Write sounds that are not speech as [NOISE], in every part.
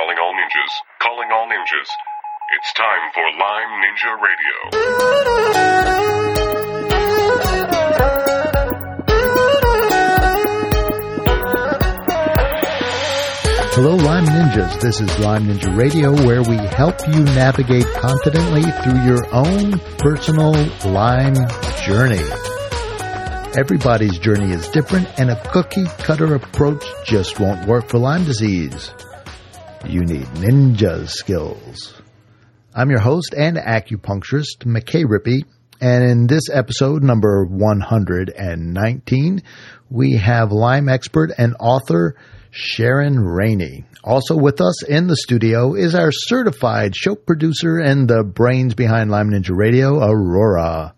Calling all ninjas. Calling all ninjas. It's time for Lyme Ninja Radio. Hello, Lyme Ninjas. This is Lyme Ninja Radio, where we help you navigate confidently through your own personal Lyme journey. Everybody's journey is different, and a cookie cutter approach just won't work for Lyme disease. You need ninja skills. I'm your host and acupuncturist, McKay Rippey, and in this episode, number 119, we have Lyme expert and author Sharon Rainey. Also with us in the studio is our certified show producer and the brains behind Lyme Ninja Radio, Aurora.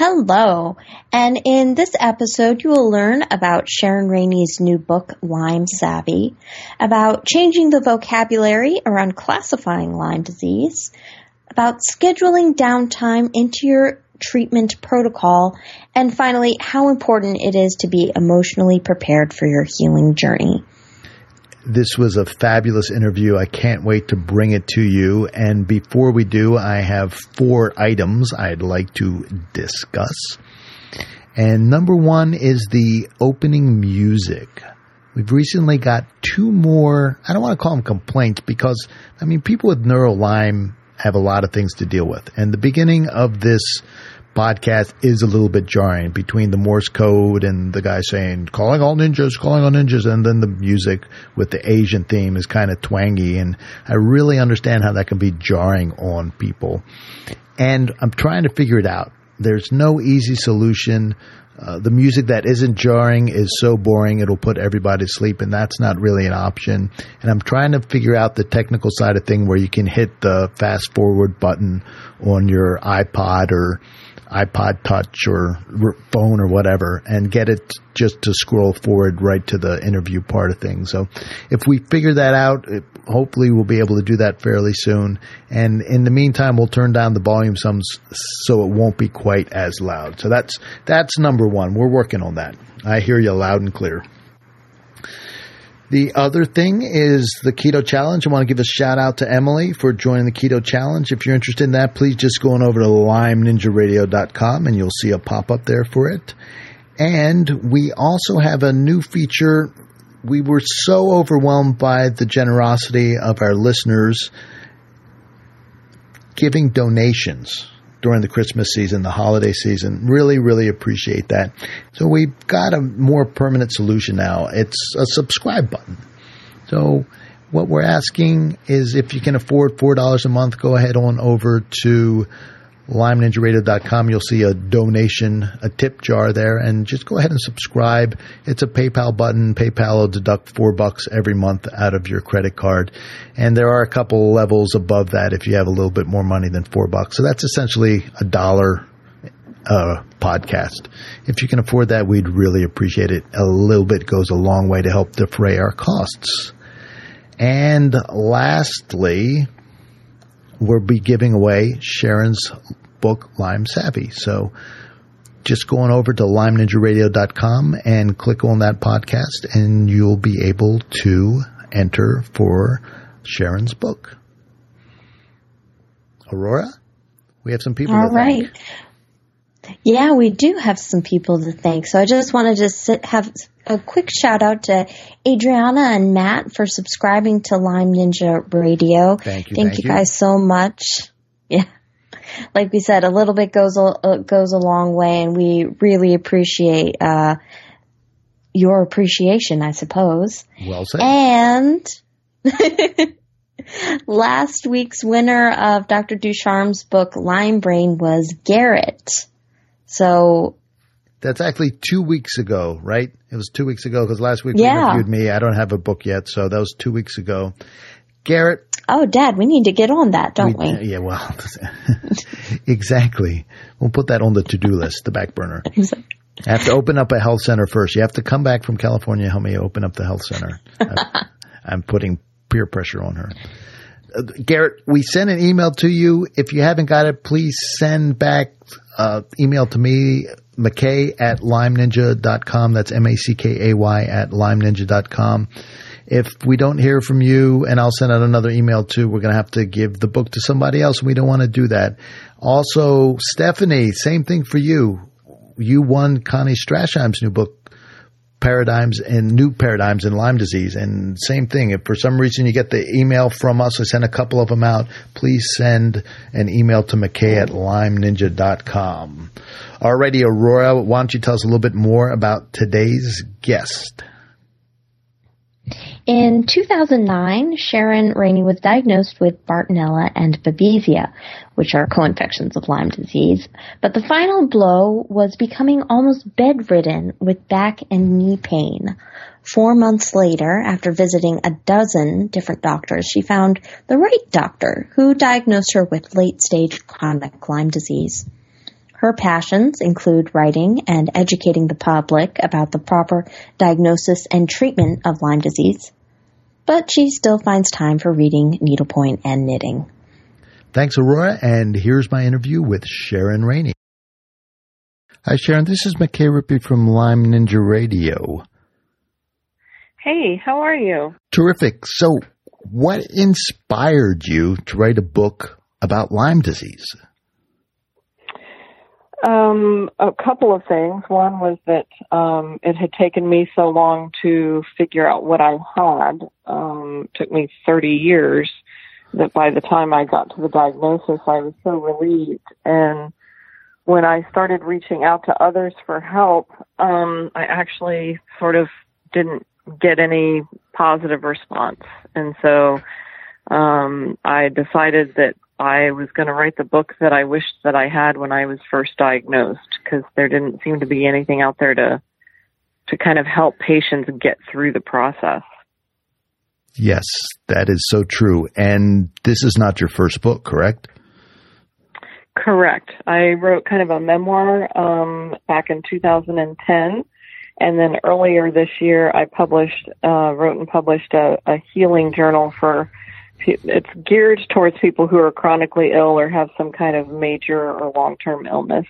Hello. And in this episode, you will learn about Sharon Rainey's new book, Lyme Savvy, about changing the vocabulary around classifying Lyme disease, about scheduling downtime into your treatment protocol, and finally, how important it is to be emotionally prepared for your healing journey. This was a fabulous interview. I can't wait to bring it to you. And before we do, I have four items I'd like to discuss. And number one is the opening music. We've recently got two more, I don't want to call them complaints because, I mean, people with neuro Lyme have a lot of things to deal with. And the beginning of this podcast is a little bit jarring between the Morse code and the guy saying, calling all ninjas, calling all ninjas, and then the music with the Asian theme is kind of twangy. And I really understand how that can be jarring on people. And I'm trying to figure it out. There's no easy solution. Uh, the music that isn't jarring is so boring it'll put everybody to sleep, and that's not really an option. And I'm trying to figure out the technical side of thing where you can hit the fast forward button on your iPod or iPod Touch or phone or whatever and get it just to scroll forward right to the interview part of things. So if we figure that out, hopefully we'll be able to do that fairly soon. And in the meantime, we'll turn down the volume some so it won't be quite as loud. So that's, that's number one. We're working on that. I hear you loud and clear. The other thing is the Keto Challenge. I want to give a shout out to Emily for joining the Keto Challenge. If you're interested in that, please just go on over to lymeninjaradio.com and you'll see a pop up there for it. And we also have a new feature. We were so overwhelmed by the generosity of our listeners giving donations during the Christmas season, the holiday season. Really, really appreciate that. So we've got a more permanent solution now. It's a subscribe button. So what we're asking is if you can afford $4 a month, go ahead on over to lymeninjaradio.com. You'll see a donation, a tip jar there, and just go ahead and subscribe. It's a PayPal button. PayPal will deduct four bucks every month out of your credit card. And there are a couple levels above that if you have a little bit more money than four bucks. So that's essentially a dollar uh, podcast. If you can afford that, we'd really appreciate it. A little bit goes a long way to help defray our costs. And lastly, we'll be giving away Sharon's book, Lyme Savvy. So just going over to lymeninjaradio.com and click on that podcast and you'll be able to enter for Sharon's book. Aurora, we have some people. All right. Thank. Yeah, we do have some people to thank. So I just wanted to sit, have a quick shout out to Adriana and Matt for subscribing to Lyme Ninja Radio. Thank you. Thank, thank you, guys so much. [LAUGHS] Yeah. Like we said, a little bit goes a, uh, goes a long way and we really appreciate, uh, your appreciation, I suppose. Well said. And [LAUGHS] last week's winner of Dr. Ducharme's book, Lyme Brain, was Garrett. So that's actually two weeks ago, right? It was two weeks ago because last week yeah. you interviewed me. I don't have a book yet, so that was two weeks ago. Garrett. Oh, Dad, we need to get on that, don't we? we? [LAUGHS] Yeah, well, [LAUGHS] exactly. We'll put that on the to-do list, the back burner. [LAUGHS] Exactly. I have to open up a health center first. You have to come back from California help me open up the health center. I'm, I'm putting peer pressure on her. Uh, Garrett, we sent an email to you. If you haven't got it, please send back uh, email to me, McKay at lymeninja.com. That's M A C K A Y at lymeninja.com. if we don't hear from you, and I'll send out another email too, we're going to have to give the book to somebody else, we don't want to do that. Also, Stephanie, same thing for you. You won Connie Strasheim's new book, paradigms and new paradigms in Lyme disease. And same thing, if for some reason you get the email from us, I send a couple of them out, please send an email to McKay at lymeninja.com. Alrighty, Aurora, why don't you tell us a little bit more about today's guest? In 2009, Sharon Rainey was diagnosed with Bartonella and Babesia, which are co-infections of Lyme disease. But the final blow was becoming almost bedridden with back and knee pain. Four months later, after visiting a dozen different doctors, she found the right doctor who diagnosed her with late stage chronic Lyme disease. Her passions include writing and educating the public about the proper diagnosis and treatment of Lyme disease but she still finds time for reading, needlepoint, and knitting. Thanks, Aurora, and here's my interview with Sharon Rainey. Hi, Sharon. This is McKay Rippey from Lyme Ninja Radio. Hey, how are you? Terrific. So, what inspired you to write a book about Lyme disease? Um, a couple of things. One was that um, it had taken me so long to figure out what I had. Um, took me 30 years that by the time I got to the diagnosis, I was so relieved. And when I started reaching out to others for help, um, I actually sort of didn't get any positive response. And so um, I decided that I was going to write the book that I wished that I had when I was first diagnosed because there didn't seem to be anything out there to to kind of help patients get through the process. Yes, that is so true. And this is not your first book, correct? Correct. I wrote kind of a memoir um, back in 2010, and then earlier this year, I published, uh, wrote and published a, a healing journal for it's geared towards people who are chronically ill or have some kind of major or long-term illness.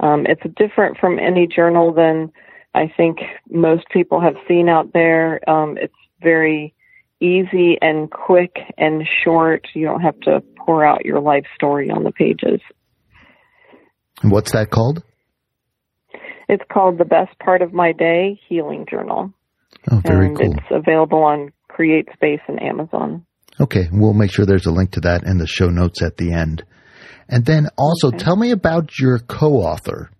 Um, it's different from any journal than I think most people have seen out there. Um, it's very easy and quick and short. You don't have to pour out your life story on the pages. What's that called? It's called The Best Part of My Day Healing Journal. Oh, very and cool. It's available on CreateSpace and Amazon. Okay, we'll make sure there's a link to that in the show notes at the end. And then also okay. tell me about your co-author,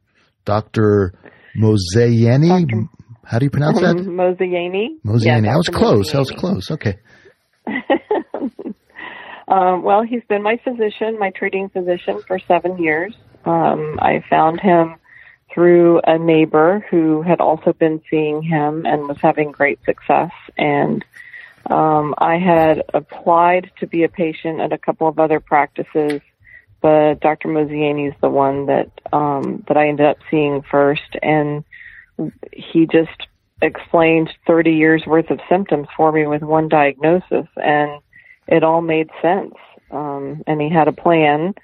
Dr. Mozayeni. Dr. How do you pronounce that? [LAUGHS] Mozayeni. Mozayeni. Yeah, I was close. I was close. Okay. [LAUGHS] um, well, he's been my physician, my treating physician for seven years. Um, I found him through a neighbor who had also been seeing him and was having great success. And um, I had applied to be a patient at a couple of other practices, but Dr. Mozayeni is the one that um, that I ended up seeing first, and he just explained 30 years worth of symptoms for me with one diagnosis, and it all made sense. Um, and he had a plan,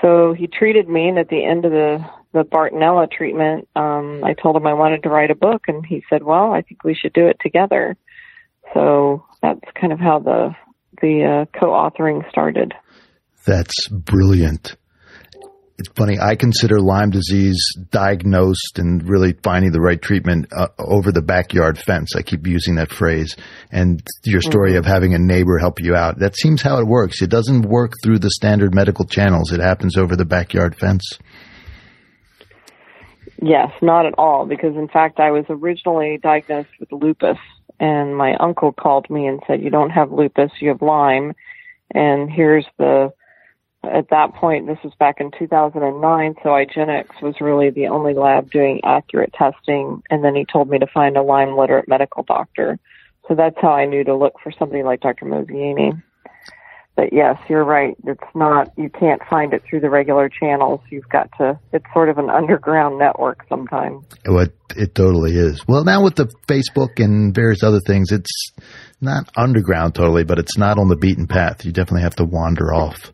so he treated me, and at the end of the the Bartonella treatment, um, I told him I wanted to write a book, and he said, "Well, I think we should do it together." So that's kind of how the the uh, co-authoring started. That's brilliant. It's funny. I consider Lyme disease diagnosed and really finding the right treatment uh, over the backyard fence. I keep using that phrase. And your story mm-hmm. of having a neighbor help you out. That seems how it works. It doesn't work through the standard medical channels. It happens over the backyard fence. Yes, not at all. Because in fact, I was originally diagnosed with lupus and my uncle called me and said, "You don't have lupus, you have Lyme." And here's the at that point, this was back in 2009, so IGeneX was really the only lab doing accurate testing. And then he told me to find a Lyme literate medical doctor. So that's how I knew to look for somebody like Dr. Mozayeni. But yes, you're right. It's not, you can't find it through the regular channels. You've got to, it's sort of an underground network sometimes. What it totally is. Well, now with the Facebook and various other things, it's not underground totally, but it's not on the beaten path. You definitely have to wander off.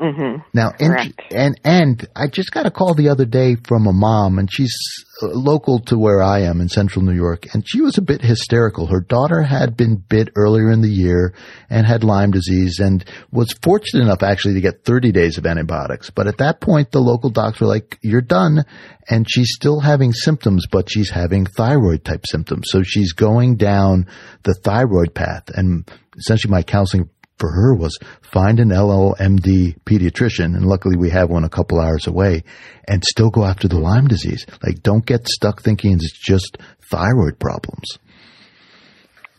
Mm-hmm. Now, and, and and I just got a call the other day from a mom, and she's uh, local to where I am in Central New York, and she was a bit hysterical. Her daughter had been bit earlier in the year and had Lyme disease, and was fortunate enough actually to get 30 days of antibiotics. But at that point, the local docs were like, "You're done," and she's still having symptoms, but she's having thyroid type symptoms, so she's going down the thyroid path, and essentially my counseling for her was find an LLMD pediatrician, and luckily we have one a couple hours away, and still go after the Lyme disease. Like, don't get stuck thinking it's just thyroid problems.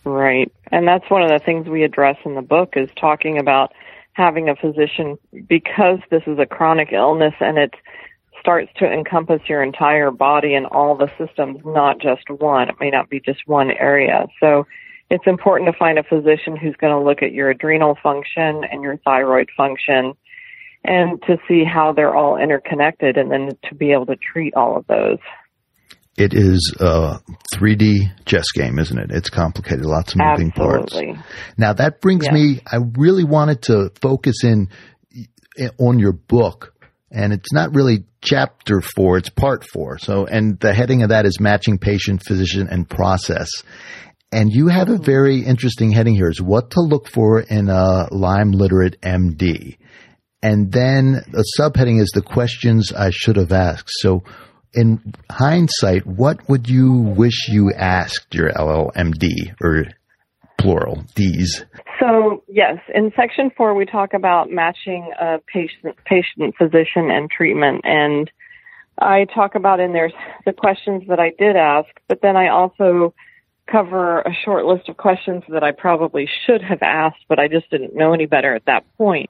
Right. And that's one of the things we address in the book is talking about having a physician because this is a chronic illness and it starts to encompass your entire body and all the systems, not just one. It may not be just one area. So it's important to find a physician who's going to look at your adrenal function and your thyroid function and to see how they're all interconnected and then to be able to treat all of those. It is a 3D chess game, isn't it? It's complicated, lots of moving parts. Absolutely. Now that brings me, I really wanted to focus in eh, on your book and it's not really chapter four, it's part four. So, and the heading of that is matching patient, physician and process. And you have a very interesting heading here is what to look for in a Lyme literate MD. And then the subheading is the questions I should have asked. So in hindsight, what would you wish you asked your LLMD or plural D's? So yes, in section four we talk about matching a patient, patient, physician, and treatment, and I talk about in there the questions that I did ask, but then I also cover a short list of questions that I probably should have asked, but I just didn't know any better at that point.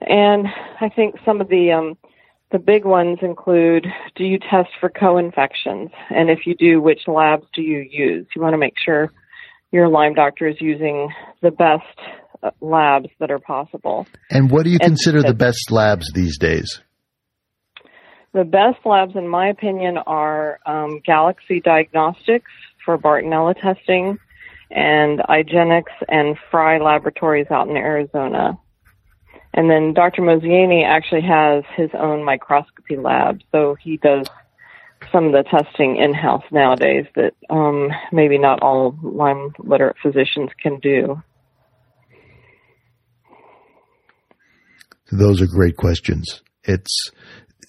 And I think some of the um, the big ones include: Do you test for co-infections? And if you do, which labs do you use? You want to make sure your Lyme doctor is using the best uh, labs that are possible. And what do you And- consider the best labs these days? The best labs, in my opinion, are um, Galaxy Diagnostics for Bartonella testing and IGeneX and Fry Laboratories out in Arizona. And then Dr. Mozayeni actually has his own microscopy lab, so he does some of the testing in-house nowadays that um, maybe not all Lyme literate physicians can do. Those are great questions. It's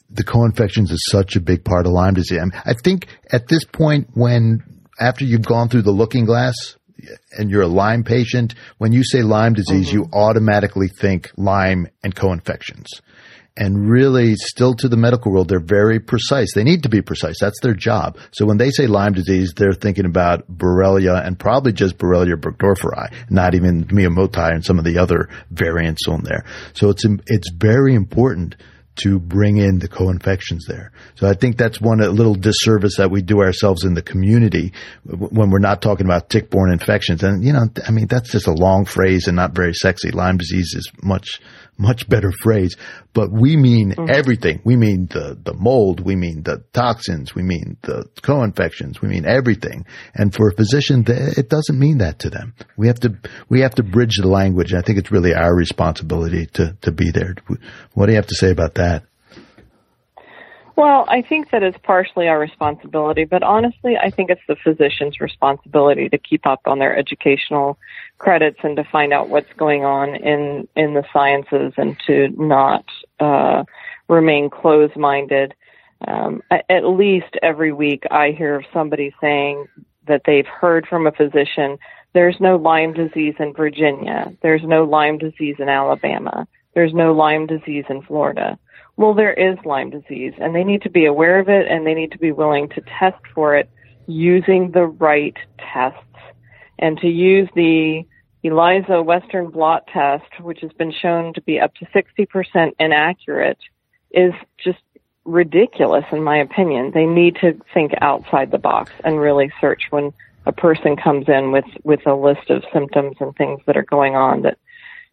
the co-infections is such a big part of Lyme disease. I, think at this point, when after you've gone through the looking glass and you're a Lyme patient, when you say Lyme disease, mm-hmm. you automatically think Lyme and co-infections. And really, still to the medical world, they're very precise. They need to be precise. That's their job. So when they say Lyme disease, they're thinking about Borrelia and probably just Borrelia burgdorferi, not even Miyamotoi and some of the other variants on there. So it's it's very important to bring in the co-infections there. So I think that's one a little disservice that we do ourselves in the community when we're not talking about tick-borne infections. And you know, I mean, that's just a long phrase and not very sexy. Lyme disease is much much better phrase, but we mean mm-hmm. everything. We mean the, the mold. We mean the toxins. We mean the co-infections. We mean everything. And for a physician, th- it doesn't mean that to them. We have to, we have to bridge the language. I think it's really our responsibility to, to be there. What do you have to say about that? Well, I think that it's partially our responsibility, but honestly, I think it's the physician's responsibility to keep up on their educational credits and to find out what's going on in in the sciences and to not uh, remain closed-minded. Um, at least every week, I hear of somebody saying that they've heard from a physician. There's no Lyme disease in Virginia. There's no Lyme disease in Alabama. There's no Lyme disease in Florida. Well, there is Lyme disease, and they need to be aware of it, and they need to be willing to test for it using the right tests. And to use the ELISA Western blot test, which has been shown to be up to 60% inaccurate, is just ridiculous in my opinion. They need to think outside the box and really search when a person comes in with, with a list of symptoms and things that are going on that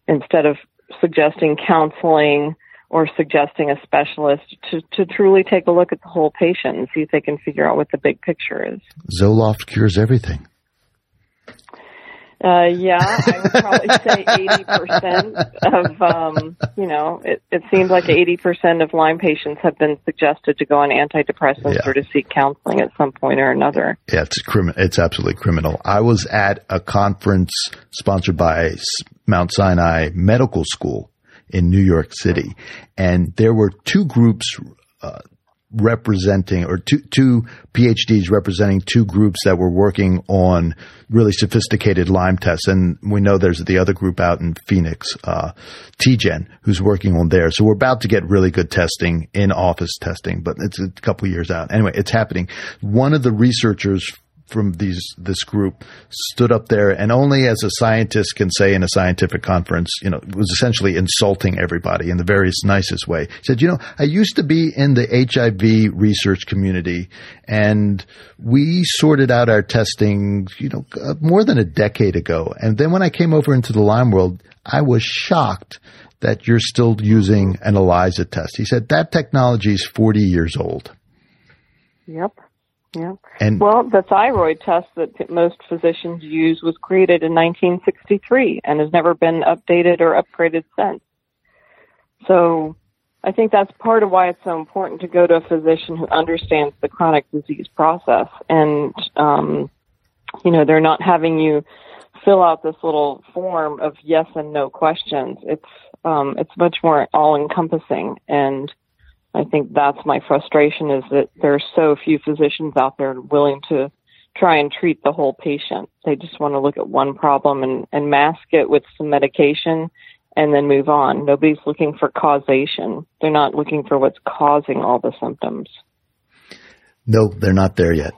instead of suggesting counseling or suggesting a specialist to, to truly take a look at the whole patient and see if they can figure out what the big picture is. Zoloft cures everything. Uh, yeah, I would probably [LAUGHS] say 80% of, um, you know, it, it seems like 80% of Lyme patients have been suggested to go on antidepressants Yeah. or to seek counseling at some point or another. Yeah, it's criminal. It's absolutely criminal. I was at a conference sponsored by Mount Sinai Medical School in New York City, and there were two groups uh, representing, or two two PhDs representing two groups that were working on really sophisticated Lyme tests. And we know there's the other group out in Phoenix, uh, TGen, who's working on there. So we're about to get really good testing in office testing, but it's a couple years out. Anyway, it's happening. One of the researchers from these this group stood up there and only as a scientist can say in a scientific conference, you know, was essentially insulting everybody in the very nicest way. He said, you know, I used to be in the HIV research community and we sorted out our testing, you know, uh, more than a decade ago. And then when I came over into the Lyme world, I was shocked that you're still using an ELISA test. He said that technology is 40 years old. Yep. Yep. And Well, the thyroid test that most physicians use was created in 1963 and has never been updated or upgraded since. So I think that's part of why it's so important to go to a physician who understands the chronic disease process and, um, you know, they're not having you fill out this little form of yes and no questions. It's, um, it's much more all encompassing and I think that's my frustration is that there are so few physicians out there willing to try and treat the whole patient. They just want to look at one problem and, and mask it with some medication and then move on. Nobody's looking for causation. They're not looking for what's causing all the symptoms. No, they're not there yet.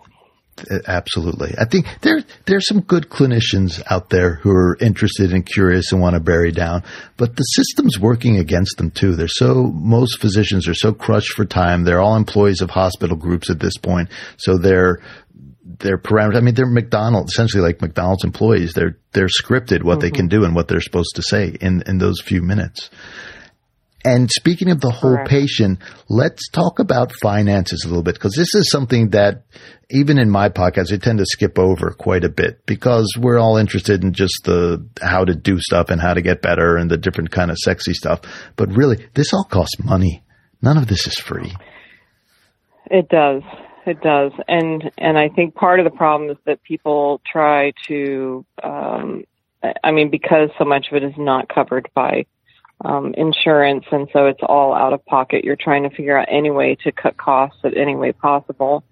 Uh, Absolutely. I think there there's some good clinicians out there who are interested and curious and want to bury down, but the system's working against them too. They're so most physicians are so crushed for time. They're all employees of hospital groups at this point, so they're they're parameters. I mean, they're McDonald's, essentially like McDonald's employees. They're they're scripted what they can do and what they're supposed to say in in those few minutes. And speaking of the whole Correct. patient, let's talk about finances a little bit because this is something that even in my podcast, I tend to skip over quite a bit because we're all interested in just the how to do stuff and how to get better and the different kind of sexy stuff. But really, this all costs money. None of this is free. It does. It does. And and I think part of the problem is that people try to um I mean because so much of it is not covered by um insurance and so it's all out of pocket. You're trying to figure out any way to cut costs at any way possible.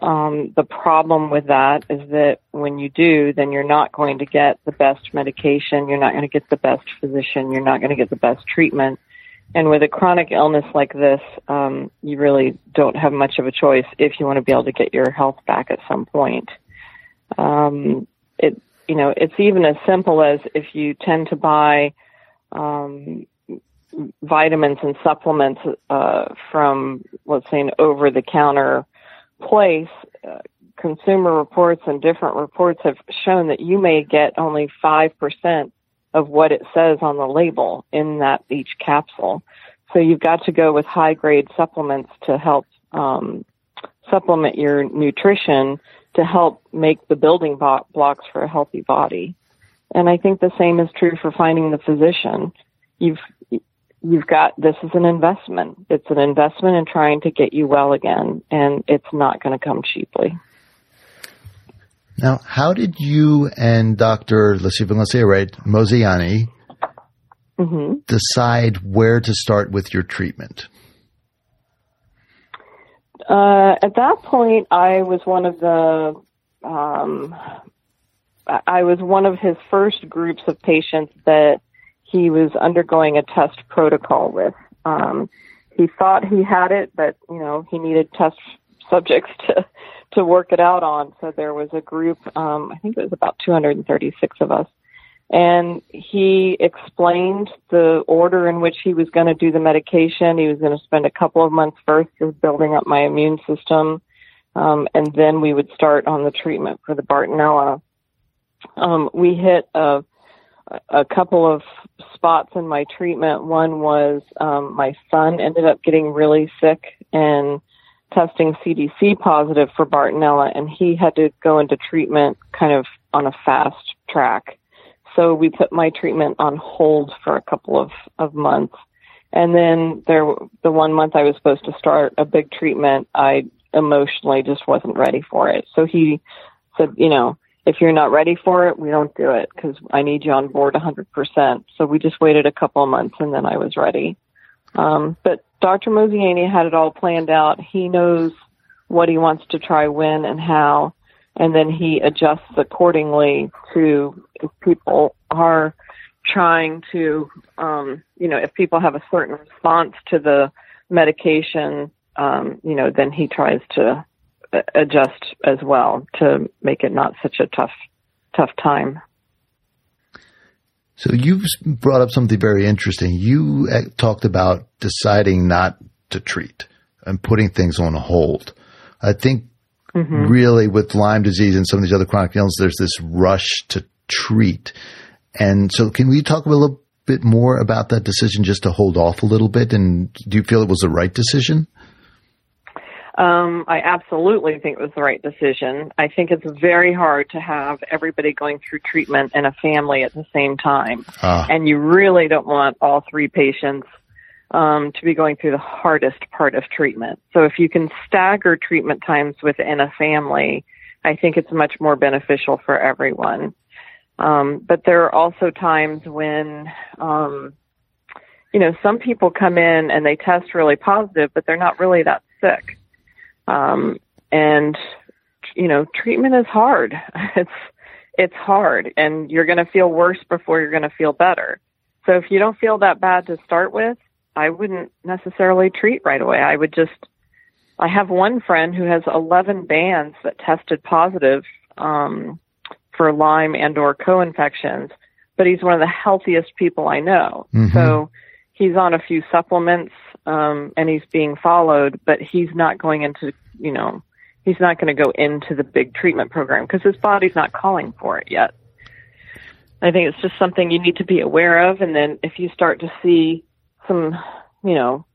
Um the problem with that is that when you do, then you're not going to get the best medication, you're not going to get the best physician, you're not going to get the best treatment. And with a chronic illness like this, um, you really don't have much of a choice if you want to be able to get your health back at some point. Um, it, you know, it's even as simple as if you tend to buy um, vitamins and supplements uh, from, let's say, an over-the-counter place. Uh, consumer reports and different reports have shown that you may get only five percent of what it says on the label in that each capsule. So you've got to go with high grade supplements to help um, supplement your nutrition to help make the building blocks for a healthy body. And I think the same is true for finding the physician. You've you've got this is an investment. It's an investment in trying to get you well again, and it's not going to come cheaply. Now, how did you and Dr. let's see if I'm going to say right, Mozayeni, hmm decide where to start with your treatment? Uh, at that point, I was one of the, um, I was one of his first groups of patients that he was undergoing a test protocol with. Um, he thought he had it, but you know he needed test subjects to to work it out on. So there was a group. Um, I think it was about 236 of us, and he explained the order in which he was going to do the medication. He was going to spend a couple of months first just building up my immune system, um, and then we would start on the treatment for the Bartonella. Um, we hit a, a couple of spots in my treatment. One was um, my son ended up getting really sick and testing CDC positive for Bartonella, and he had to go into treatment kind of on a fast track. so we put my treatment on hold for a couple of, of months. And then there, the one month I was supposed to start a big treatment, I emotionally just wasn't ready for it. So he said, you know, if you're not ready for it, we don't do it because I need you on board 100%. So we just waited a couple of months and then I was ready. Um, but Dr. Mozayeni had it all planned out. He knows what he wants to try when and how, and then he adjusts accordingly to if people are trying to, um, you know, if people have a certain response to the medication, um, you know, then he tries to adjust as well to make it not such a tough, tough time. So you've brought up something very interesting. You uh, talked about deciding not to treat and putting things on hold. I think mm-hmm. really with Lyme disease and some of these other chronic illnesses, there's this rush to treat. And so can we talk a little bit more about that decision just to hold off a little bit? And do you feel it was the right decision? Um, I absolutely think it was the right decision. I think it's very hard to have everybody going through treatment in a family at the same time. Uh. And you really don't want all three patients um, to be going through the hardest part of treatment. So if you can stagger treatment times within a family, I think it's much more beneficial for everyone. Um, but there are also times when, um, you know, some people come in and they test really positive, but they're not really that sick. Um, and you know, treatment is hard. [LAUGHS] It's it's hard, and you're going to feel worse before you're going to feel better. So if you don't feel that bad to start with, I wouldn't necessarily treat right away. I would just. I have one friend who has 11 bands that tested positive um, for Lyme and or co-infections, but he's one of the healthiest people I know. Mm-hmm. So he's on a few supplements um, and he's being followed, but he's not going into, you know, he's not going to go into the big treatment program because his body's not calling for it yet. I think it's just something you need to be aware of. And then if you start to see some, you know,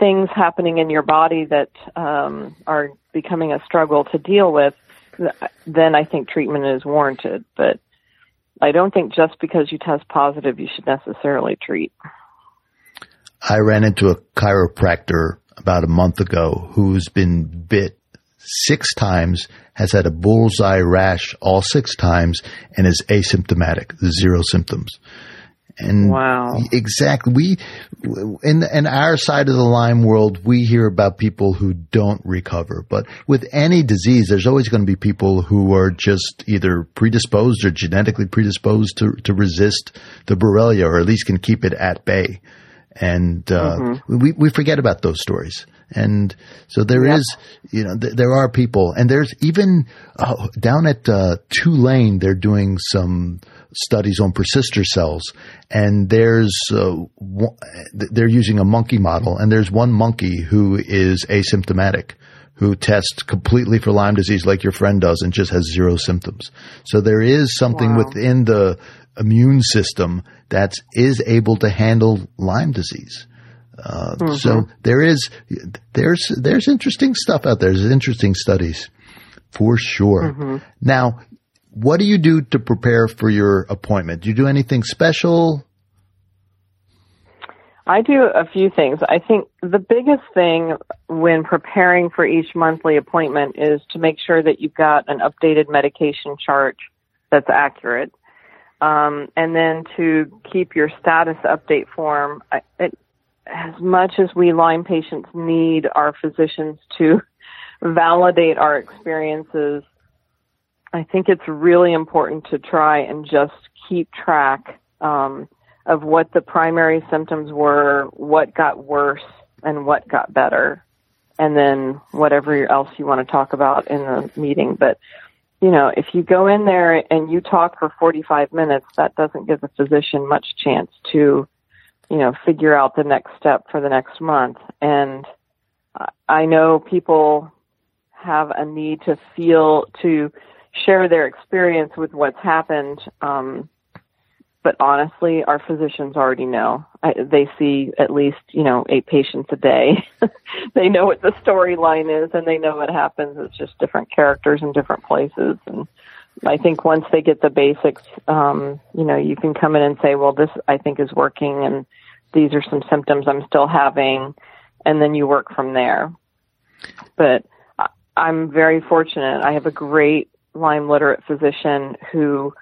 things happening in your body that um, are becoming a struggle to deal with, then I think treatment is warranted. But I don't think just because you test positive, you should necessarily treat. I ran into a chiropractor about a month ago who's been bit six times, has had a bullseye rash all six times, and is asymptomatic, zero symptoms. And wow. exactly, we in in our side of the Lyme world, we hear about people who don't recover. But with any disease, there's always going to be people who are just either predisposed or genetically predisposed to to resist the Borrelia, or at least can keep it at bay and uh, mm-hmm. we we forget about those stories. And so there yep. is, you know, th- there are people, and there's even uh, down at uh, Tulane, they're doing some studies on persister cells, and there's uh, one, they're using a monkey model, and there's one monkey who is asymptomatic who tests completely for Lyme disease like your friend does and just has zero symptoms. So there is something wow. within the immune system that is able to handle Lyme disease. Uh, mm-hmm. So there is there's there's interesting stuff out there. There's interesting studies for sure. Mm-hmm. Now, what do you do to prepare for your appointment? Do you do anything special? I do a few things. I think the biggest thing when preparing for each monthly appointment is to make sure that you've got an updated medication chart that's accurate. Um, and then to keep your status update form, it, as much as we Lyme patients need our physicians to [LAUGHS] validate our experiences, I think it's really important to try and just keep track um, of what the primary symptoms were, what got worse, and what got better, and then whatever else you want to talk about in the meeting. But you know, if you go in there and you talk for 45 minutes, that doesn't give the physician much chance to, you know, figure out the next step for the next month. And I know people have a need to feel, to share their experience with what's happened. Um, but honestly, our physicians already know. I, they see at least, you know, eight patients a day. [LAUGHS] they know what the storyline is and they know what happens. It's just different characters in different places. And I think once they get the basics, um, you know, you can come in and say, well, this I think is working and these are some symptoms I'm still having. And then you work from there. But I'm very fortunate. I have a great Lyme literate physician who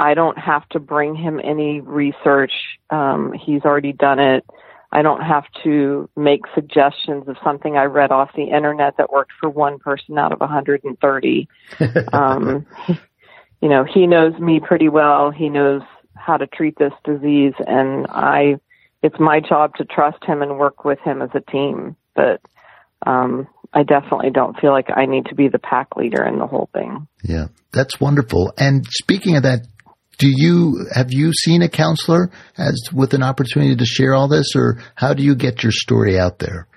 I don't have to bring him any research. Um, he's already done it. I don't have to make suggestions of something I read off the internet that worked for one person out of 130. [LAUGHS] um, you know, he knows me pretty well. He knows how to treat this disease and I, it's my job to trust him and work with him as a team. But, um, I definitely don't feel like I need to be the pack leader in the whole thing. Yeah, that's wonderful. And speaking of that, do you have you seen a counselor as with an opportunity to share all this, or how do you get your story out there,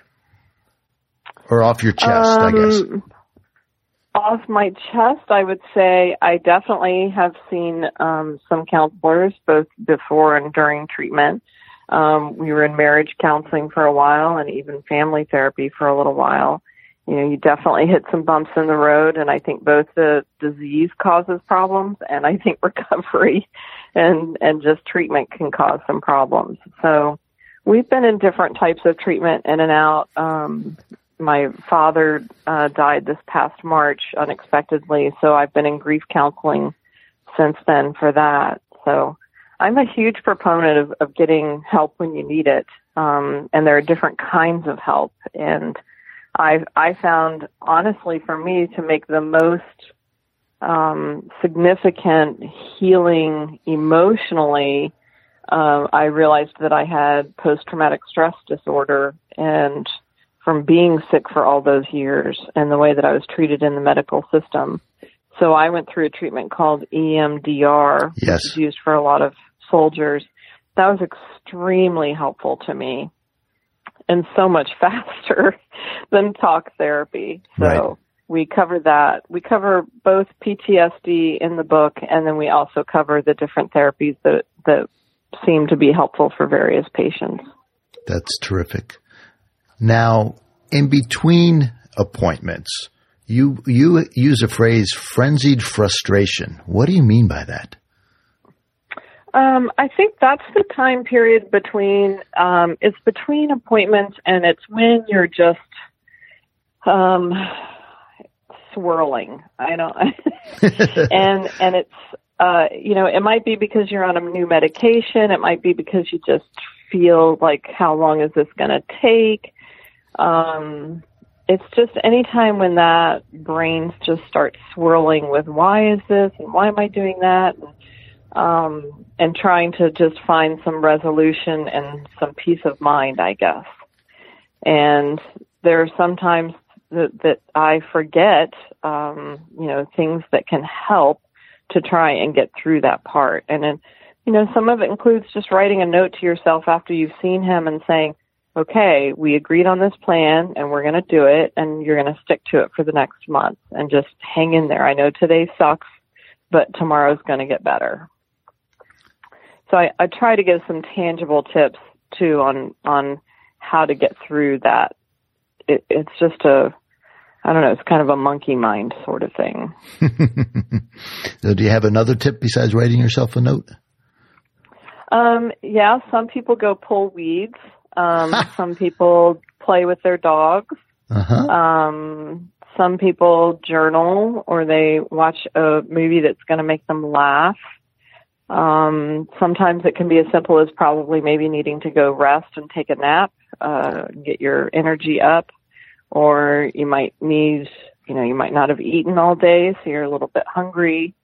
or off your chest? Um, I guess off my chest, I would say I definitely have seen um, some counselors both before and during treatment. Um, we were in marriage counseling for a while and even family therapy for a little while you know, you definitely hit some bumps in the road, and I think both the disease causes problems, and I think [LAUGHS] recovery and and just treatment can cause some problems. So, we've been in different types of treatment in and out. Um, my father uh, died this past March unexpectedly, so I've been in grief counseling since then for that. So, I'm a huge proponent of, of getting help when you need it, um, and there are different kinds of help and I I found honestly for me to make the most um, significant healing emotionally. Uh, I realized that I had post traumatic stress disorder and from being sick for all those years and the way that I was treated in the medical system. So I went through a treatment called EMDR, yes. which is used for a lot of soldiers. That was extremely helpful to me and so much [LAUGHS] faster than talk therapy. So right. we cover that. We cover both PTSD in the book and then we also cover the different therapies that that seem to be helpful for various patients. That's terrific. Now, in between appointments, you you use a phrase frenzied frustration. What do you mean by that? Um, I think that's the time period between um, it's between appointments and it's when you're just um, swirling. I don't, [LAUGHS] and and it's uh, you know it might be because you're on a new medication. It might be because you just feel like how long is this going to take. Um, it's just any time when that brain just starts swirling with why is this and why am I doing that. And, um, and trying to just find some resolution and some peace of mind, I guess. And there are sometimes that, that I forget, um, you know, things that can help to try and get through that part. And then, you know, some of it includes just writing a note to yourself after you've seen him and saying, okay, we agreed on this plan and we're going to do it and you're going to stick to it for the next month and just hang in there. I know today sucks, but tomorrow's going to get better so I, I try to give some tangible tips too on on how to get through that. It, it's just a I don't know. It's kind of a monkey mind sort of thing. [LAUGHS] so do you have another tip besides writing yourself a note? Um, yeah, some people go pull weeds. Um, [LAUGHS] some people play with their dogs. Uh-huh. Um, some people journal or they watch a movie that's going to make them laugh. Um, sometimes it can be as simple as probably maybe needing to go rest and take a nap, uh, get your energy up, or you might need, you know, you might not have eaten all day, so you're a little bit hungry.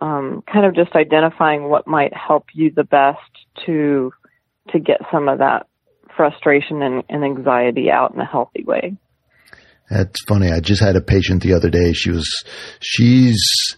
Um, kind of just identifying what might help you the best to to get some of that frustration and, and anxiety out in a healthy way. That's funny. I just had a patient the other day. She was, she's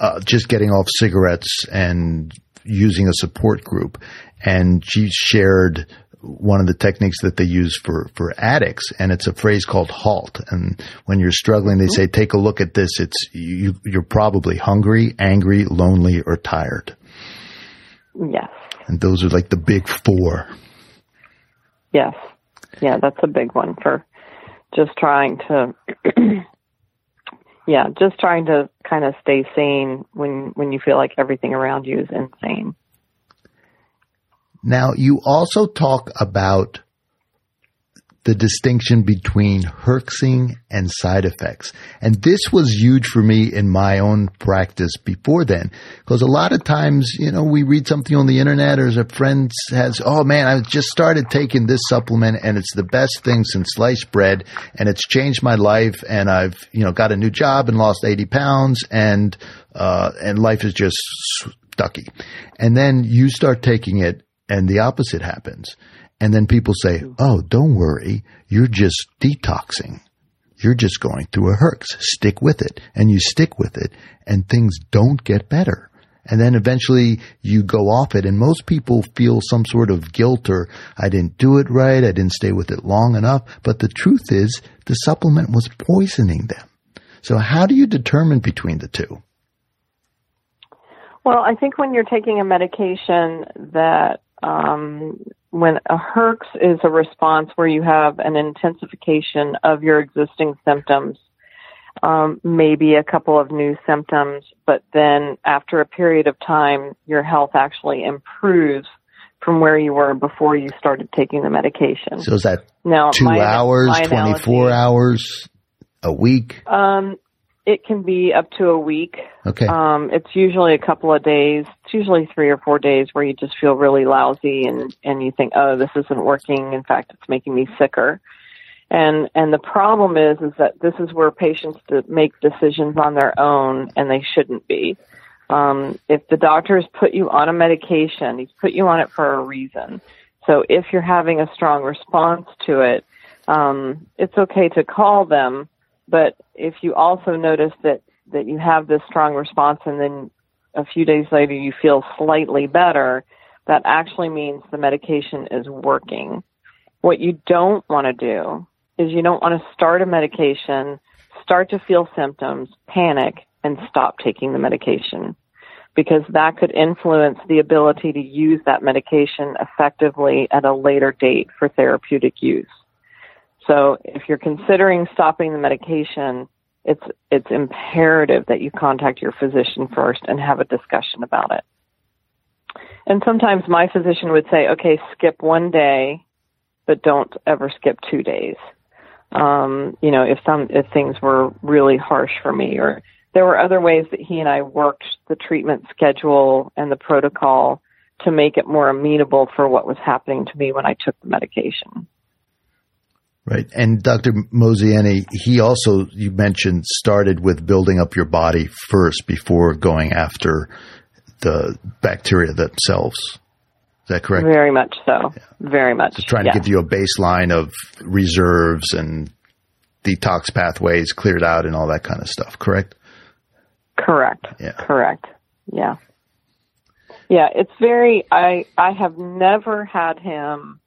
uh, just getting off cigarettes and using a support group. And she shared one of the techniques that they use for, for addicts. And it's a phrase called halt. And when you're struggling, they say, take a look at this. It's, you, you're probably hungry, angry, lonely, or tired. Yes. And those are like the big four. Yes. Yeah, that's a big one for just trying to [CLEARS THROAT] yeah, just trying to kind of stay sane when when you feel like everything around you is insane. Now, you also talk about the distinction between herxing and side effects. And this was huge for me in my own practice before then. Because a lot of times, you know, we read something on the internet or a friend has, oh man, I just started taking this supplement and it's the best thing since sliced bread and it's changed my life and I've, you know, got a new job and lost 80 pounds and, uh, and life is just ducky. And then you start taking it and the opposite happens. And then people say, oh, don't worry. You're just detoxing. You're just going through a herx. Stick with it. And you stick with it and things don't get better. And then eventually you go off it and most people feel some sort of guilt or I didn't do it right. I didn't stay with it long enough. But the truth is the supplement was poisoning them. So how do you determine between the two? Well, I think when you're taking a medication that um, when a herx is a response where you have an intensification of your existing symptoms, um, maybe a couple of new symptoms, but then after a period of time, your health actually improves from where you were before you started taking the medication. So is that now, two my, hours, my 24 hours, a week? Um, it can be up to a week. Okay. Um, it's usually a couple of days. It's usually three or four days where you just feel really lousy and, and you think, oh, this isn't working. In fact, it's making me sicker. And, and the problem is, is that this is where patients to make decisions on their own and they shouldn't be. Um, if the doctor has put you on a medication, he's put you on it for a reason. So if you're having a strong response to it, um, it's okay to call them but if you also notice that, that you have this strong response and then a few days later you feel slightly better, that actually means the medication is working. What you don't want to do is you don't want to start a medication, start to feel symptoms, panic, and stop taking the medication because that could influence the ability to use that medication effectively at a later date for therapeutic use. So if you're considering stopping the medication, it's it's imperative that you contact your physician first and have a discussion about it. And sometimes my physician would say, "Okay, skip one day, but don't ever skip two days." Um, you know, if some if things were really harsh for me, or there were other ways that he and I worked the treatment schedule and the protocol to make it more amenable for what was happening to me when I took the medication. Right. And Dr. Mozayeni, he also, you mentioned, started with building up your body first before going after the bacteria themselves. Is that correct? Very much so. Yeah. Very much. So trying to give you a baseline of reserves and detox pathways cleared out and all that kind of stuff, correct? Correct. Yeah. Correct. Yeah. Yeah, it's very I I have never had him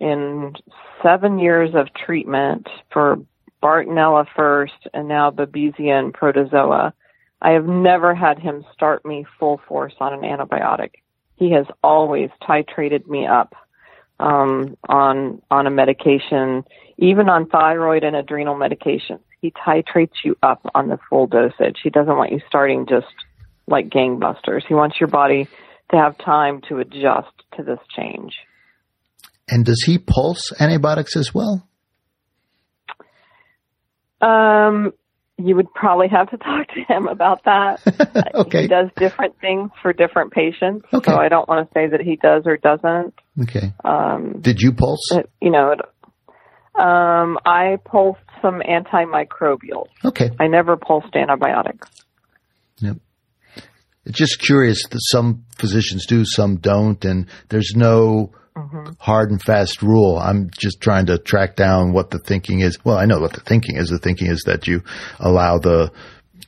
in seven years of treatment for Bartonella first and now Babesia and Protozoa, I have never had him start me full force on an antibiotic. He has always titrated me up um, on on a medication, even on thyroid and adrenal medications. He titrates you up on the full dosage. He doesn't want you starting just like gangbusters. He wants your body to have time to adjust to this change. And does he pulse antibiotics as well? Um, you would probably have to [LAUGHS] talk to him about that. [LAUGHS] okay. He does different things for different patients, okay. so I don't want to say that he does or doesn't. Okay. Um, Did you pulse? It, you know, it, um, I pulsed some antimicrobials. Okay. I never pulsed antibiotics. Yep. It's just curious that some physicians do, some don't, and there's no mm-hmm. hard and fast rule. I'm just trying to track down what the thinking is. Well, I know what the thinking is. The thinking is that you allow the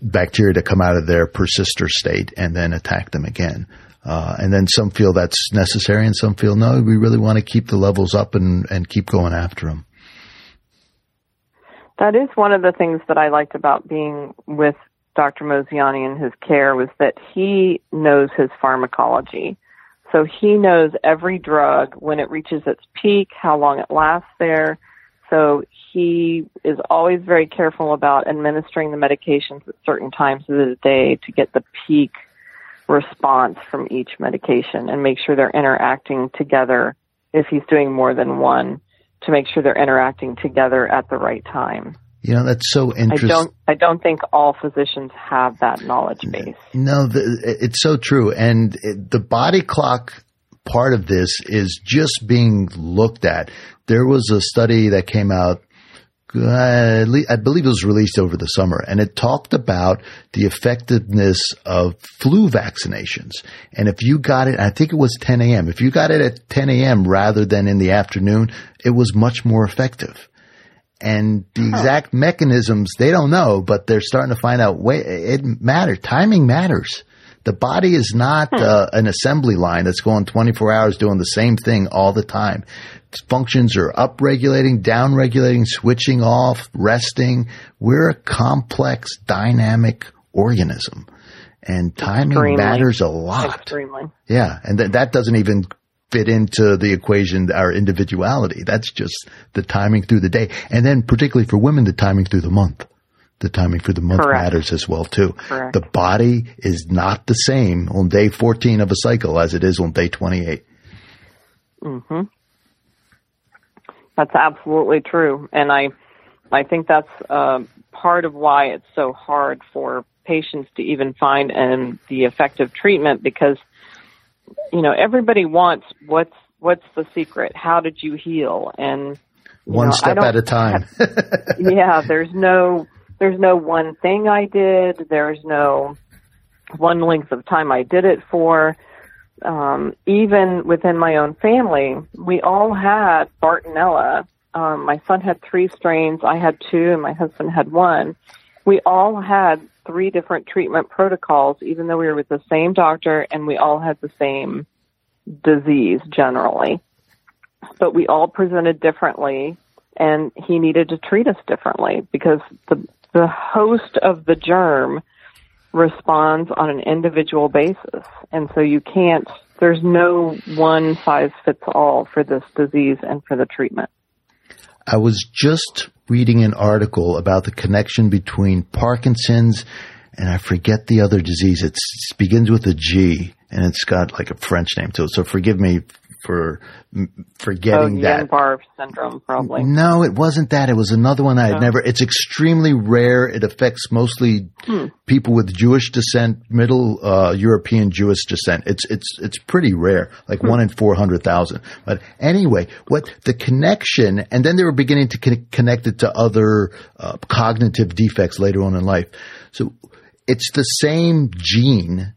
bacteria to come out of their persister state and then attack them again. Uh, and then some feel that's necessary and some feel no, we really want to keep the levels up and, and keep going after them. That is one of the things that I liked about being with Dr. Mozayeni and his care was that he knows his pharmacology. So he knows every drug when it reaches its peak, how long it lasts there. So he is always very careful about administering the medications at certain times of the day to get the peak response from each medication and make sure they're interacting together if he's doing more than one to make sure they're interacting together at the right time. You know, that's so interesting. I don't, I don't think all physicians have that knowledge base. No, the, it's so true. And it, the body clock part of this is just being looked at. There was a study that came out uh, I believe it was released over the summer, and it talked about the effectiveness of flu vaccinations. And if you got it, I think it was 10 a.m. If you got it at 10 a.m. rather than in the afternoon, it was much more effective. And the exact mechanisms they don't know, but they're starting to find out. Wait, it matters. Timing matters. The body is not hmm. uh, an assembly line that's going 24 hours doing the same thing all the time. Functions are upregulating, downregulating, switching off, resting. We're a complex, dynamic organism. And timing Extremely. matters a lot. Extremely. Yeah. And th- that doesn't even fit into the equation, our individuality. That's just the timing through the day. And then particularly for women, the timing through the month the timing for the month Correct. matters as well too. Correct. The body is not the same on day 14 of a cycle as it is on day 28. Mhm. That's absolutely true, and I, I think that's uh, part of why it's so hard for patients to even find um, the effective treatment because, you know, everybody wants what's what's the secret? How did you heal? And one know, step at a time. yeah, there's no there's no one thing I did. There's no one length of time I did it for. Um, even within my own family, we all had Bartonella. Um, my son had three strains. I had two, and my husband had one. We all had three different treatment protocols, even though we were with the same doctor and we all had the same disease generally. But we all presented differently, and he needed to treat us differently because the the host of the germ responds on an individual basis. And so you can't, there's no one size fits all for this disease and for the treatment. I was just reading an article about the connection between Parkinson's and I forget the other disease. It's, it begins with a G and it's got like a French name to it. So forgive me for forgetting oh, that. Guillain-Barré syndrome, probably. No, it wasn't that. It was another one I had oh. never. It's extremely rare. It affects mostly hmm. people with Jewish descent, Middle uh, European Jewish descent. It's it's it's pretty rare, like hmm. one in four hundred thousand. But anyway, what the connection, and then they were beginning to con- connect it to other uh, cognitive defects later on in life. So it's the same gene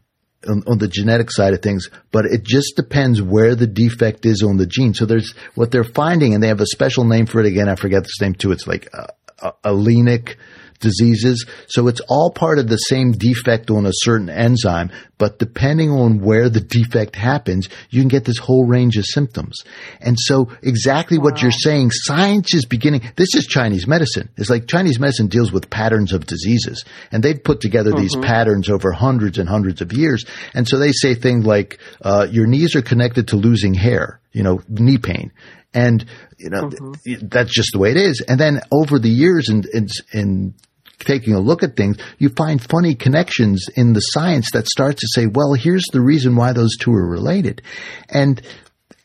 on, on, the genetic side of things, but it just depends where the defect is on the gene. So there's what they're finding, and they have a special name for it. Again, I forget the name too. It's like uh, uh, allelic diseases. So it's all part of the same defect on a certain enzyme, but depending on where the defect happens, you can get this whole range of symptoms. And so exactly wow. what you're saying, science is beginning, this is Chinese medicine. It's like Chinese medicine deals with patterns of diseases and they've put together mm-hmm. these patterns over hundreds and hundreds of years. And so they say things like, uh, your knees are connected to losing hair, you know, knee pain. And, you know, mm-hmm. that's just the way it is. And then over the years in, in, in taking a look at things, you find funny connections in the science that starts to say, well, here's the reason why those two are related. And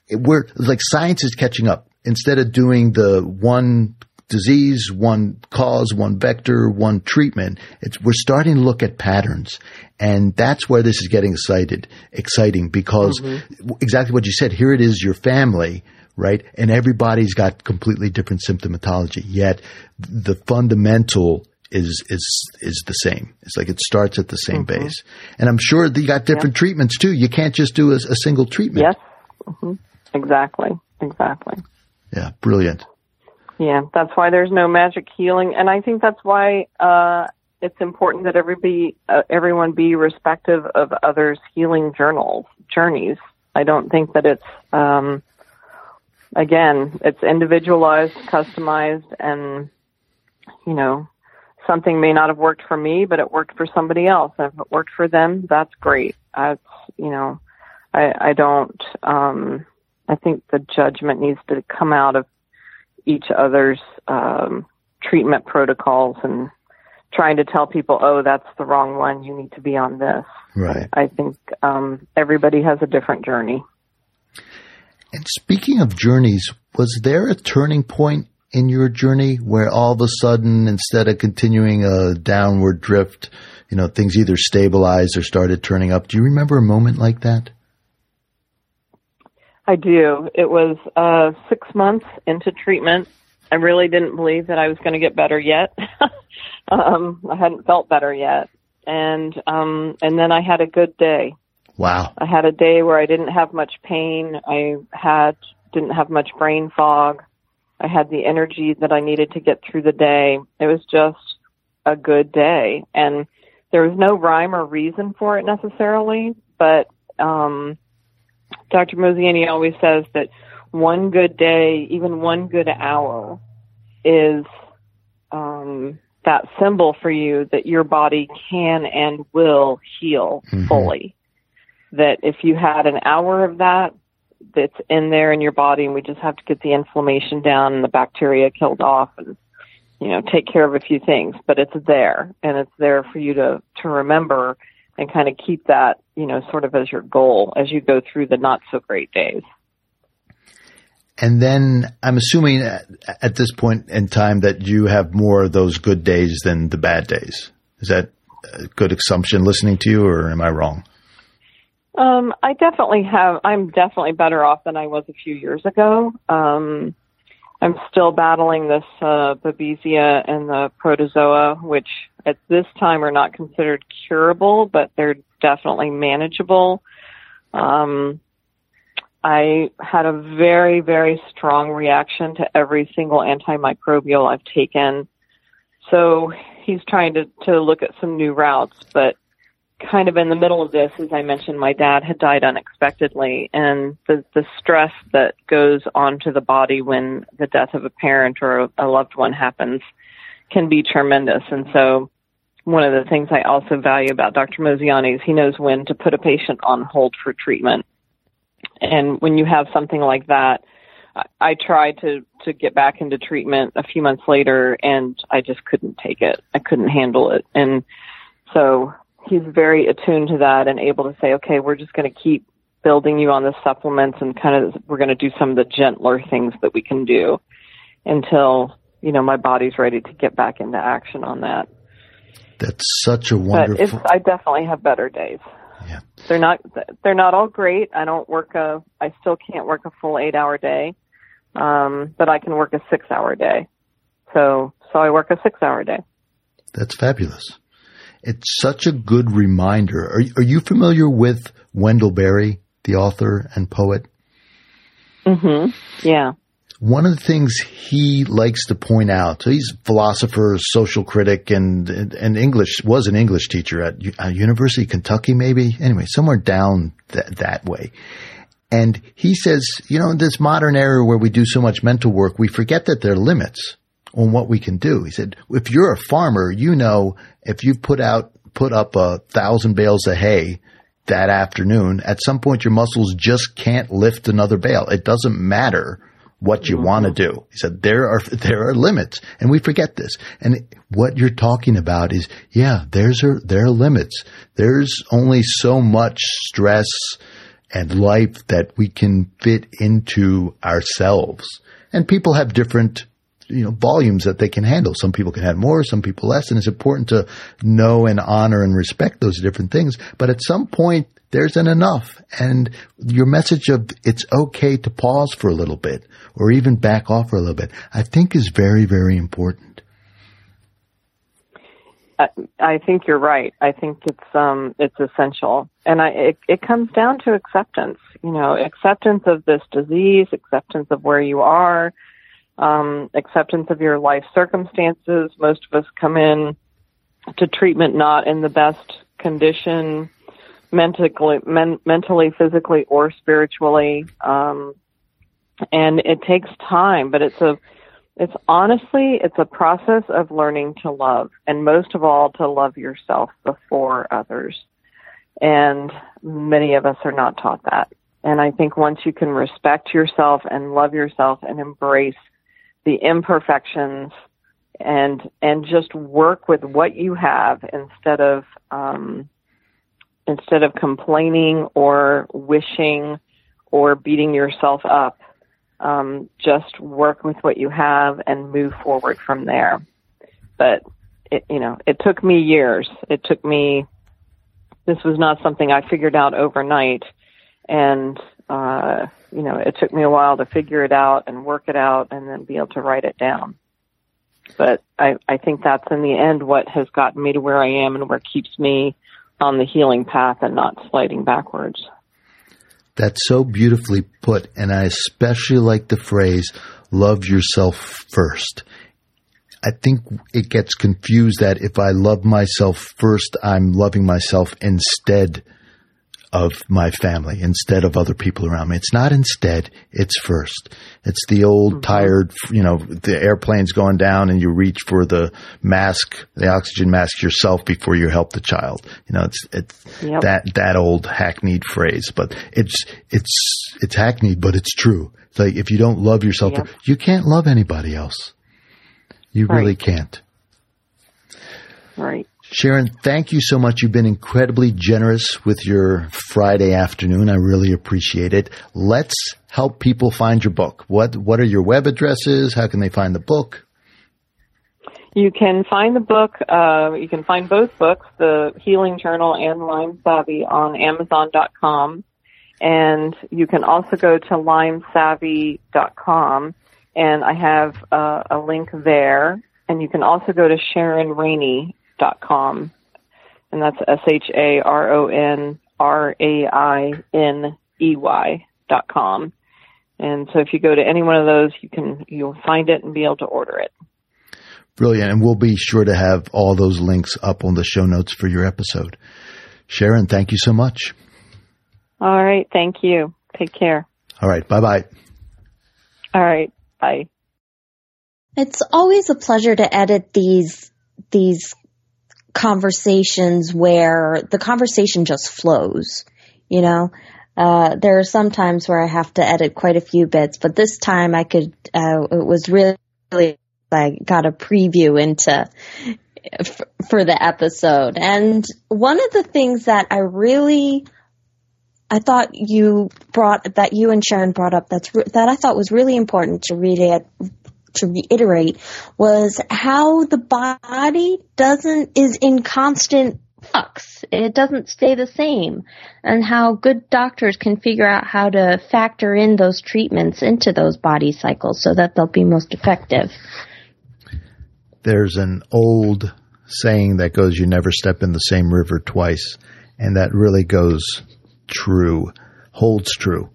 we're like science is catching up. Instead of doing the one disease, one cause, one vector, one treatment. It's, we're starting to look at patterns. And that's where this is getting excited, exciting because mm-hmm. exactly what you said, here it is, your family right? And everybody's got completely different symptomatology. Yet the fundamental is is is the same. It's like it starts at the same mm-hmm. base. And I'm sure you got different treatments too. You can't just do a, a single treatment. Yes. Mm-hmm. Exactly. Exactly. Yeah. Brilliant. Yeah, that's why there's no magic healing, and I think that's why uh, it's important that everybody, uh, everyone, be respective of others' healing journals journeys. I don't think that it's um, again, it's individualized, customized, and you know, something may not have worked for me, but it worked for somebody else. And if it worked for them, that's great. I, you know, I, I don't, um, I think the judgment needs to come out of each other's um, treatment protocols and trying to tell people, oh, that's the wrong one. You need to be on this. Right. I think um, everybody has a different journey. And speaking of journeys, was there a turning point in your journey where all of a sudden, instead of continuing a downward drift, you know, things either stabilized or started turning up? Do you remember a moment like that? I do. It was uh, six months into treatment. I really didn't believe that I was going to get better yet. [LAUGHS] um, I hadn't felt better yet, and um, and then I had a good day. Wow. I had a day where I didn't have much pain. I had didn't have much brain fog. I had the energy that I needed to get through the day. It was just a good day, and there was no rhyme or reason for it necessarily. But um, Dr. Mozayeni always says that one good day, even one good hour, is um, that symbol for you that your body can and will heal Mhm. fully. That if you had an hour of that, that's in there in your body, and we just have to get the inflammation down and the bacteria killed off, and you know take care of a few things. But it's there, and it's there for you to to remember and kind of keep that you know sort of as your goal as you go through the not so great days. And then I'm assuming at, at this point in time that you have more of those good days than the bad days. Is that a good assumption listening to you or am I wrong? Um, I definitely have. I'm definitely better off than I was a few years ago. Um, I'm still battling this uh, babesia and the protozoa, which at this time are not considered curable, but they're definitely manageable. Um, I had a very, very strong reaction to every single antimicrobial I've taken. So he's trying to, to look at some new routes, but kind of in the middle of this, as I mentioned, my dad had died unexpectedly, and the the stress that goes onto the body when the death of a parent or a, loved one happens can be tremendous. And so, one of the things I also value about Dr. Mozayeni is he knows when to put a patient on hold for treatment. And when you have something like that, I, I tried to to get back into treatment a few months later, and I just couldn't take it. I couldn't handle it, and so he's very attuned to that and able to say, okay, we're just going to keep building you on the supplements and kind of we're going to do some of the gentler things that we can do until you know my body's ready to get back into action on that. That's such a But wonderful. I definitely have better days. Yeah. They're not they're not all great. I don't work a I still can't work a full 8-hour day. Um but I can work a 6-hour day. So so I work a 6-hour day. That's fabulous. It's such a good reminder. Are, are you familiar with Wendell Berry, the author and poet? Mm-hmm. Yeah. One of the things he likes to point out, so he's a philosopher, social critic, and and English was an English teacher at U- uh, University of Kentucky, maybe anyway, somewhere down that that way. And he says, you know, in this modern era where we do so much mental work, we forget that there are limits on what we can do. He said, if you're a farmer, you know, if you've put out put up a thousand bales of hay that afternoon, at some point your muscles just can't lift another bale. It doesn't matter what you want to do. He said there are [LAUGHS] there are limits, and we forget this. And what you're talking about is, yeah, there's a, there are limits. There's only so much stress and life that we can fit into ourselves. And people have different you know volumes that they can handle. Some people can have more, some people less, and it's important to know and honor and respect those different things. But at some point, there's an enough, and your message of it's okay to pause for a little bit or even back off for a little bit, I think is very very important. I, think you're right. I think it's um it's essential, and I it, it comes down to acceptance. You know, acceptance of this disease, acceptance of where you are, um, acceptance of your life circumstances. Most of us come in to treatment not in the best condition, mentally, men, mentally, physically, or spiritually, um, and it takes time. But it's a it's honestly, it's a process of learning to love, and most of all, to love yourself before others. And many of us are not taught that. And I think once you can respect yourself and love yourself and embrace the imperfections and and just work with what you have instead of um, instead of complaining or wishing or beating yourself up. Um, just work with what you have and move forward from there. But it, you know, it took me years. It took me. This was not something I figured out overnight, and uh, you know, it took me a while to figure it out and work it out, and then be able to write it down. But I, I think that's in the end what has gotten me to where I am and where keeps me on the healing path and not sliding backwards. That's so beautifully put, and I especially like the phrase love yourself first. I think it gets confused that if I love myself first, I'm loving myself instead of my family instead of other people around me. It's not instead, it's first. It's the old mm-hmm. tired, you know, the airplane's going down and you reach for the mask, the oxygen mask yourself before you help the child. You know, it's, it's yep. that, that old hackneyed phrase, but it's, it's, it's hackneyed, but it's true. It's like if you don't love yourself, yep. you can't love anybody else. You right. really can't. Right. Sharon, thank you so much. You've been incredibly generous with your Friday afternoon. I really appreciate it. Let's help people find your book. What what are your web addresses? How can they find the book? You can find the book. Uh, you can find both books, the Healing Journal and Lyme Savvy, on Amazon.com, and you can also go to LymeSavvy.com, and I have uh, a link there. And you can also go to Sharon Rainey dot com, and that's S H A R O N R A I N E Y dot com. And so if you go to any one of those, you can you'll find it and be able to order it. Brilliant, and we'll be sure to have all those links up on the show notes for your episode. Sharon, thank you so much. All right, thank you. Take care. All right, bye bye. All right, bye. It's always a pleasure to edit these these conversations where the conversation just flows, you know? Uh, there are some times where I have to edit quite a few bits, but this time I could, uh, it was really, really, I got a preview into, for the episode. And one of the things that I really, I thought you brought, that you and Sharon brought up that's, that I thought was really important to read it, to reiterate was how the body doesn't is in constant flux. It doesn't stay the same and how good doctors can figure out how to factor in those treatments into those body cycles so that they'll be most effective. There's an old saying that goes you never step in the same river twice and that really goes true holds true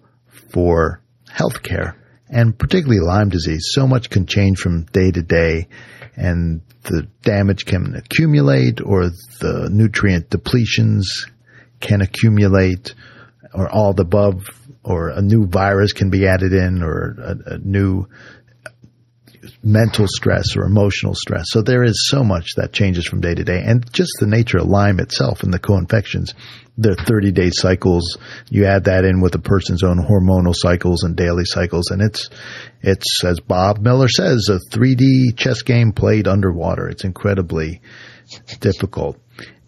for healthcare and particularly Lyme disease, so much can change from day to day and the damage can accumulate or the nutrient depletions can accumulate or all the above or a new virus can be added in or a, a new mental stress or emotional stress. So there is so much that changes from day to day. And just the nature of Lyme itself and the co-infections, the 30 day cycles, you add that in with a person's own hormonal cycles and daily cycles. And it's, it's, as Bob Miller says, a 3D chess game played underwater. It's incredibly difficult.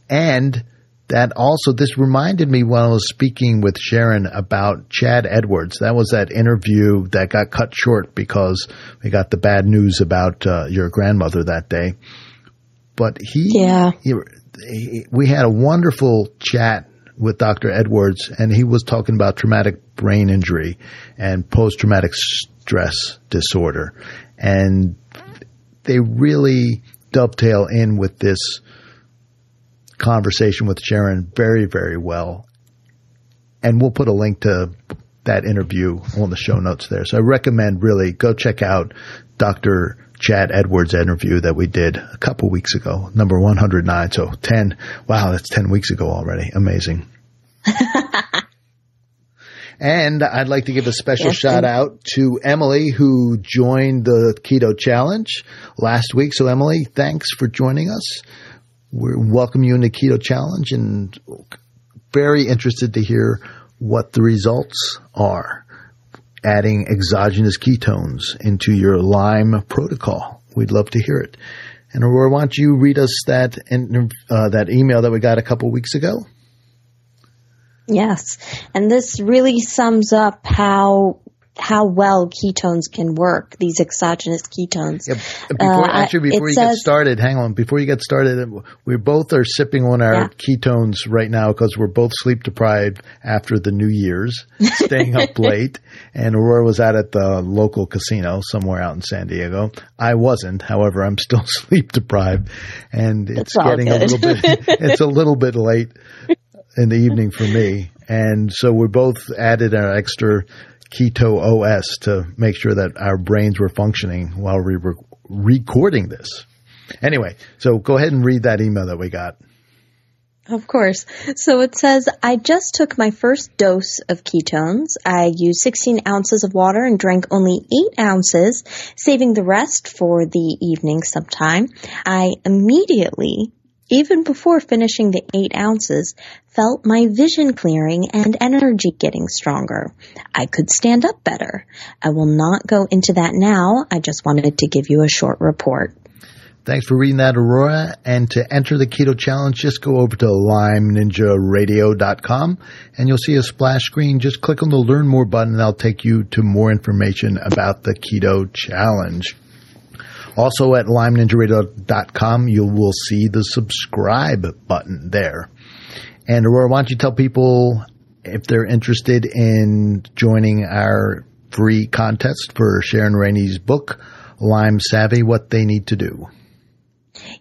And that also, this reminded me when I was speaking with Sharon about Chad Edwards. That was that interview that got cut short because we got the bad news about uh, your grandmother that day. But he, yeah. He, he, we had a wonderful chat with Dr. Edwards, and he was talking about traumatic brain injury and post traumatic stress disorder. And they really dovetail in with this conversation with Sharon very, very well. And we'll put a link to that interview on the show notes there. So I recommend really go check out Dr. Chad Edwards interview that we did a couple weeks ago, number 109. So 10, wow, that's 10 weeks ago already. Amazing. [LAUGHS] and I'd like to give a special yes, shout out to Emily who joined the Keto Challenge last week. So Emily, thanks for joining us we welcome you in the Keto Challenge and very interested to hear what the results are. adding exogenous ketones into your Lyme protocol. We'd love to hear it. And Aurora, why don't you read us that uh, that email that we got a couple weeks ago? Yes, and this really sums up how how well ketones can work, these exogenous ketones. Yeah, before, uh, actually, before you says, get started, hang on. Before you get started, we both are sipping on our yeah. ketones right now because we're both sleep deprived after the New Year's, [LAUGHS] staying up late. And Aurora was out at the local casino somewhere out in San Diego. I wasn't, however, I'm still [LAUGHS] sleep deprived, and it's, it's getting a little bit. [LAUGHS] it's a little bit late in the evening for me. And so we both added our extra Keto OS to make sure that our brains were functioning while we were recording this. Anyway, so go ahead and read that email that we got. Of course. So it says, I just took my first dose of ketones. I used 16 ounces of water and drank only 8 ounces, saving the rest for the evening sometime. I immediately even before finishing the eight ounces, felt my vision clearing and energy getting stronger. I could stand up better. I will not go into that now. I just wanted to give you a short report. Thanks for reading that, Aurora. And to enter the Keto Challenge, just go over to LymeNinjaRadio.com and you'll see a splash screen. Just click on the Learn More button and that'll take you to more information about the Keto Challenge. Also at LymeNinjaRadio.com, you will see the subscribe button there. And Aurora, why don't you tell people if they're interested in joining our free contest for Sharon Rainey's book, Lyme Savvy, what they need to do?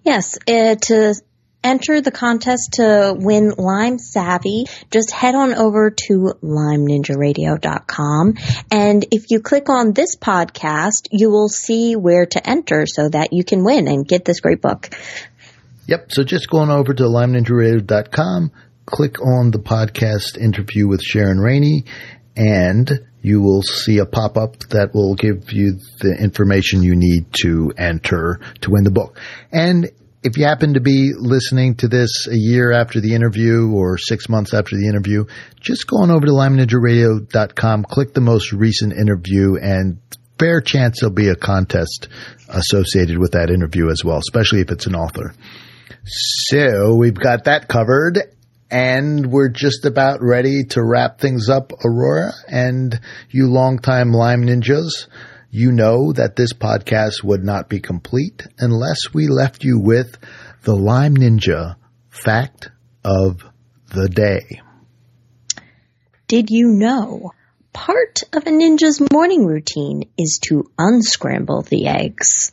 Yes, uh, to enter the contest to win Lyme Savvy, just head on over to lymeninjaradio.com. And if you click on this podcast, you will see where to enter so that you can win and get this great book. Yep. So just going over to lymeninjaradio.com, click on the podcast interview with Sharon Rainey and you will see a pop-up that will give you the information you need to enter to win the book. And if you happen to be listening to this a year after the interview or six months after the interview, just go on over to LymeNinjaRadio.com, click the most recent interview, and fair chance there'll be a contest associated with that interview as well, especially if it's an author. So we've got that covered. And we're just about ready to wrap things up, Aurora. And you longtime Lyme Ninjas, you know that this podcast would not be complete unless we left you with the Lyme Ninja fact of the day. Did you know part of a ninja's morning routine is to unscramble the eggs?